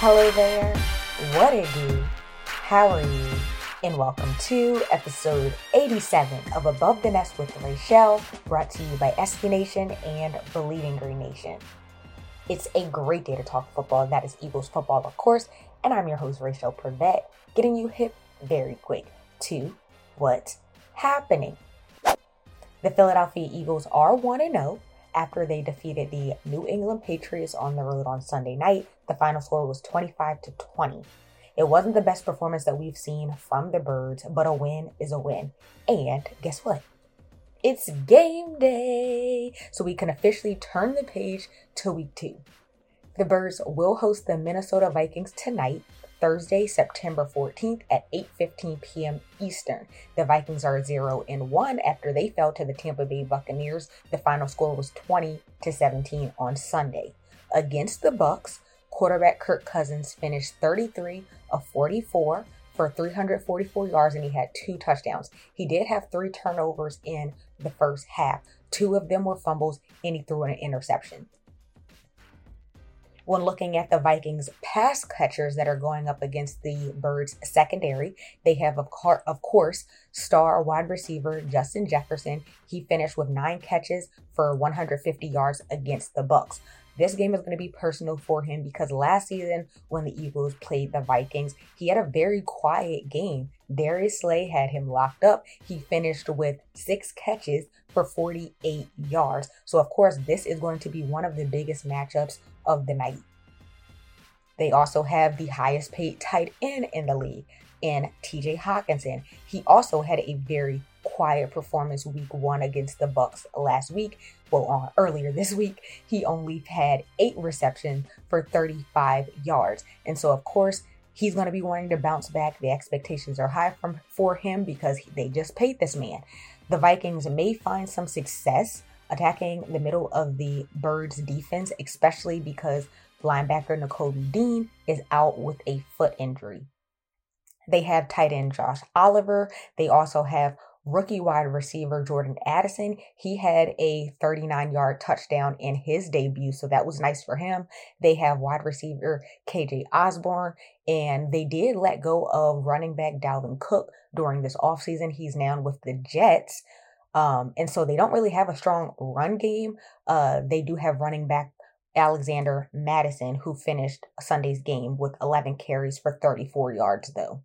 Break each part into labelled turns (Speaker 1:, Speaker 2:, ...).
Speaker 1: Hello there. What it do? How are you? And welcome to episode 87 of Above the Nest with Raichele, brought to you by SB Nation and Bleeding Green Nation. It's a great day to talk football. That is Eagles football, of course. And I'm your host, Raichele Privette, getting you hip very quick to what's happening. The Philadelphia Eagles are 1 0 after they defeated the New England Patriots on the road on Sunday night. The final score was 25 to 20. It wasn't the best performance that we've seen from the Birds, but a win is a win. And guess what? It's game day! So we can officially turn the page to week two. The Birds will host the Minnesota Vikings tonight Thursday, September 14th at 8:15 p.m. Eastern. The Vikings are 0 and 1 after they fell to the Tampa Bay Buccaneers. The final score was 20 to 17 on Sunday. Against the Bucs, quarterback Kirk Cousins finished 33 of 44 for 344 yards and he had two touchdowns. He did have three turnovers in the first half. Two of them were fumbles and he threw an interception when looking at the Vikings pass catchers that are going up against the Birds secondary. They have, of, car- of course, star wide receiver Justin Jefferson. He finished with nine catches for 150 yards against the Bucs. This game is going to be personal for him because last season, when the Eagles played the Vikings, he had a very quiet game. Darius Slay had him locked up. He finished with six catches for 48 yards. So, of course, this is going to be one of the biggest matchups of the night. They also have the highest paid tight end in the league in TJ Hockenson. He also had a very quiet performance week one against the Bucs last week. Well, uh, earlier this week, he only had eight receptions for 35 yards. And so, of course, he's going to be wanting to bounce back. The expectations are high from for him because they just paid this man. The Vikings may find some success attacking the middle of the Birds defense, especially because linebacker Nakobe Dean is out with a foot injury. They have tight end Josh Oliver. They also have rookie wide receiver Jordan Addison. He had a 39 yard touchdown in his debut, so that was nice for him. They have wide receiver KJ Osborn, and they did let go of running back Dalvin Cook during this offseason. He's now with the Jets. Um, and so they don't really have a strong run game. Uh, they do have running back Alexander Mattison, who finished Sunday's game with 11 carries for 34 yards, though.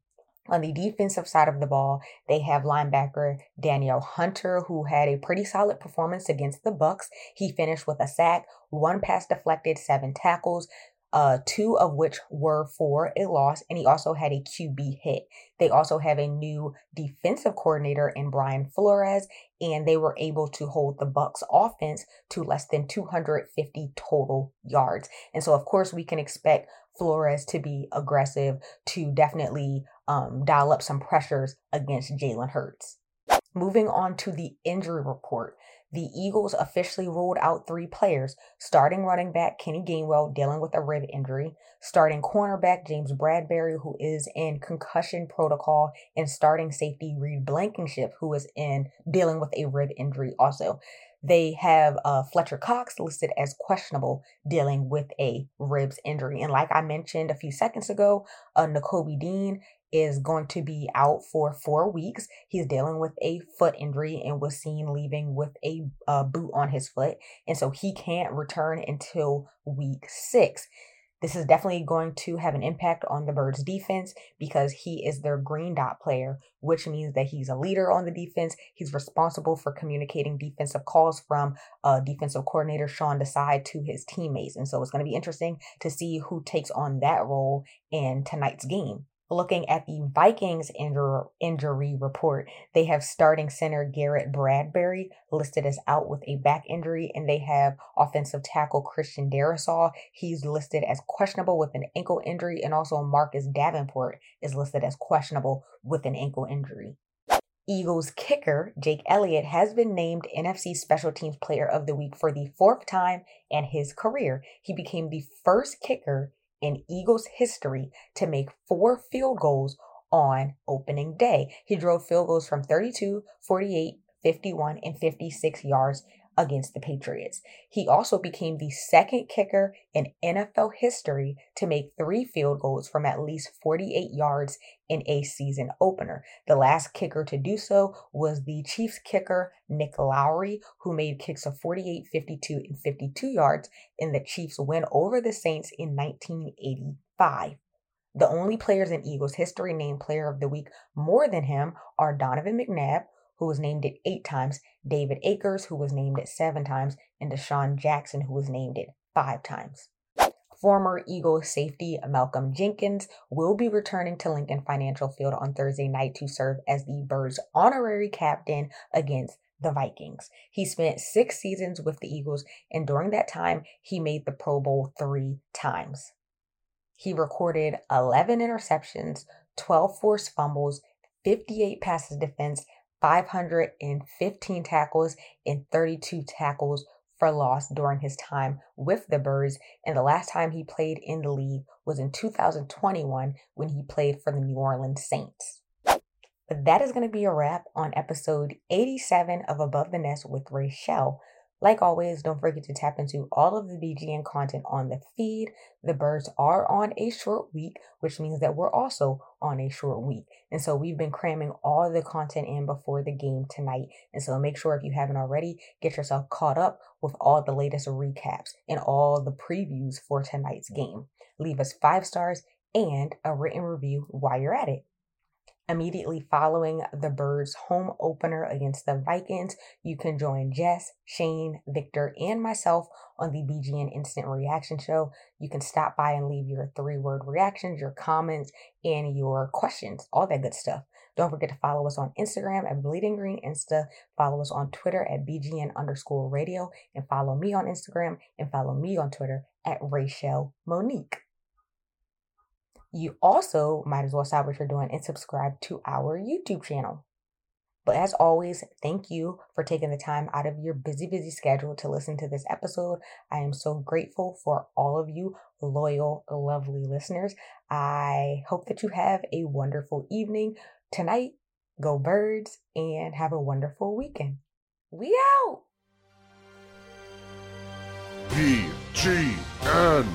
Speaker 1: On the defensive side of the ball, they have linebacker Danielle Hunter, who had a pretty solid performance against the Bucs. He finished with a sack, one pass deflected, seven tackles, uh, two of which were for a loss, and he also had a QB hit. They also have a new defensive coordinator in Brian Flores, and they were able to hold the Bucs offense to less than 250 total yards. And so, of course, we can expect Flores to be aggressive to definitely um, dial up some pressures against Jalen Hurts. Moving on to the injury report the Eagles officially ruled out three players starting running back Kenny Gainwell dealing with a rib injury, starting cornerback James Bradberry, who is in concussion protocol, and starting safety Reed Blankenship, who is in dealing with a rib injury also. They have uh, Fletcher Cox listed as questionable, dealing with a ribs injury. And like I mentioned a few seconds ago, uh, Nakobe Dean is going to be out for four weeks. He's dealing with a foot injury and was seen leaving with a uh, boot on his foot. And so he can't return until week six. This is definitely going to have an impact on the Birds defense because he is their green dot player, which means that he's a leader on the defense. He's responsible for communicating defensive calls from uh, defensive coordinator Sean Desai to his teammates. And so it's going to be interesting to see who takes on that role in tonight's game. Looking at the Vikings injury, report, they have starting center Garrett Bradbury listed as out with a back injury, and they have offensive tackle Christian Darrisaw. He's listed as questionable with an ankle injury, and also Marcus Davenport is listed as questionable with an ankle injury. Eagles kicker Jake Elliott has been named NFC Special Teams Player of the Week for the fourth time in his career. He became the first kicker in Eagles history to make four field goals on opening day. He drove field goals from 32, 48, 51, and 56 yards against the Patriots. He also became the second kicker in NFL history to make three field goals from at least 48 yards in a season opener. The last kicker to do so was the Chiefs kicker Nick Lowery, who made kicks of 48, 52, and 52 yards in the Chiefs' win over the Saints in 1985. The only players in Eagles history named Player of the Week more than him are Donovan McNabb, who was named it eight times, David Akers, who was named it seven times, and DeSean Jackson, who was named it five times. Former Eagles safety Malcolm Jenkins will be returning to Lincoln Financial Field on Thursday night to serve as the Birds' honorary captain against the Vikings. He spent six seasons with the Eagles, and during that time, he made the Pro Bowl three times. He recorded 11 interceptions, 12 forced fumbles, 58 passes defense, 515 tackles, and 32 tackles for loss during his time with the Birds. And the last time he played in the league was in 2021 when he played for the New Orleans Saints. But that is going to be a wrap on episode 87 of Above the Nest with Raichele. Like always, don't forget to tap into all of the BGN content on the feed. The birds are on a short week, which means that we're also on a short week. And so we've been cramming all the content in before the game tonight. And so make sure if you haven't already, get yourself caught up with all the latest recaps and all the previews for tonight's game. Leave us five stars and a written review while you're at it. Immediately following the Birds' home opener against the Vikings, you can join Jess, Shane, Victor, and myself on the BGN Instant Reaction Show. You can stop by and leave your three word reactions, your comments, and your questions, all that good stuff. Don't forget to follow us on Instagram at Bleeding Green Insta. Follow us on Twitter at BGN underscore radio. And follow me on Instagram and follow me on Twitter at Raichele Monique. You also might as well stop what you're doing and subscribe to our YouTube channel. But as always, thank you for taking the time out of your busy, busy schedule to listen to this episode. I am so grateful for all of you loyal, lovely listeners. I hope that you have a wonderful evening tonight. Go birds and have a wonderful weekend. We out.
Speaker 2: BGN.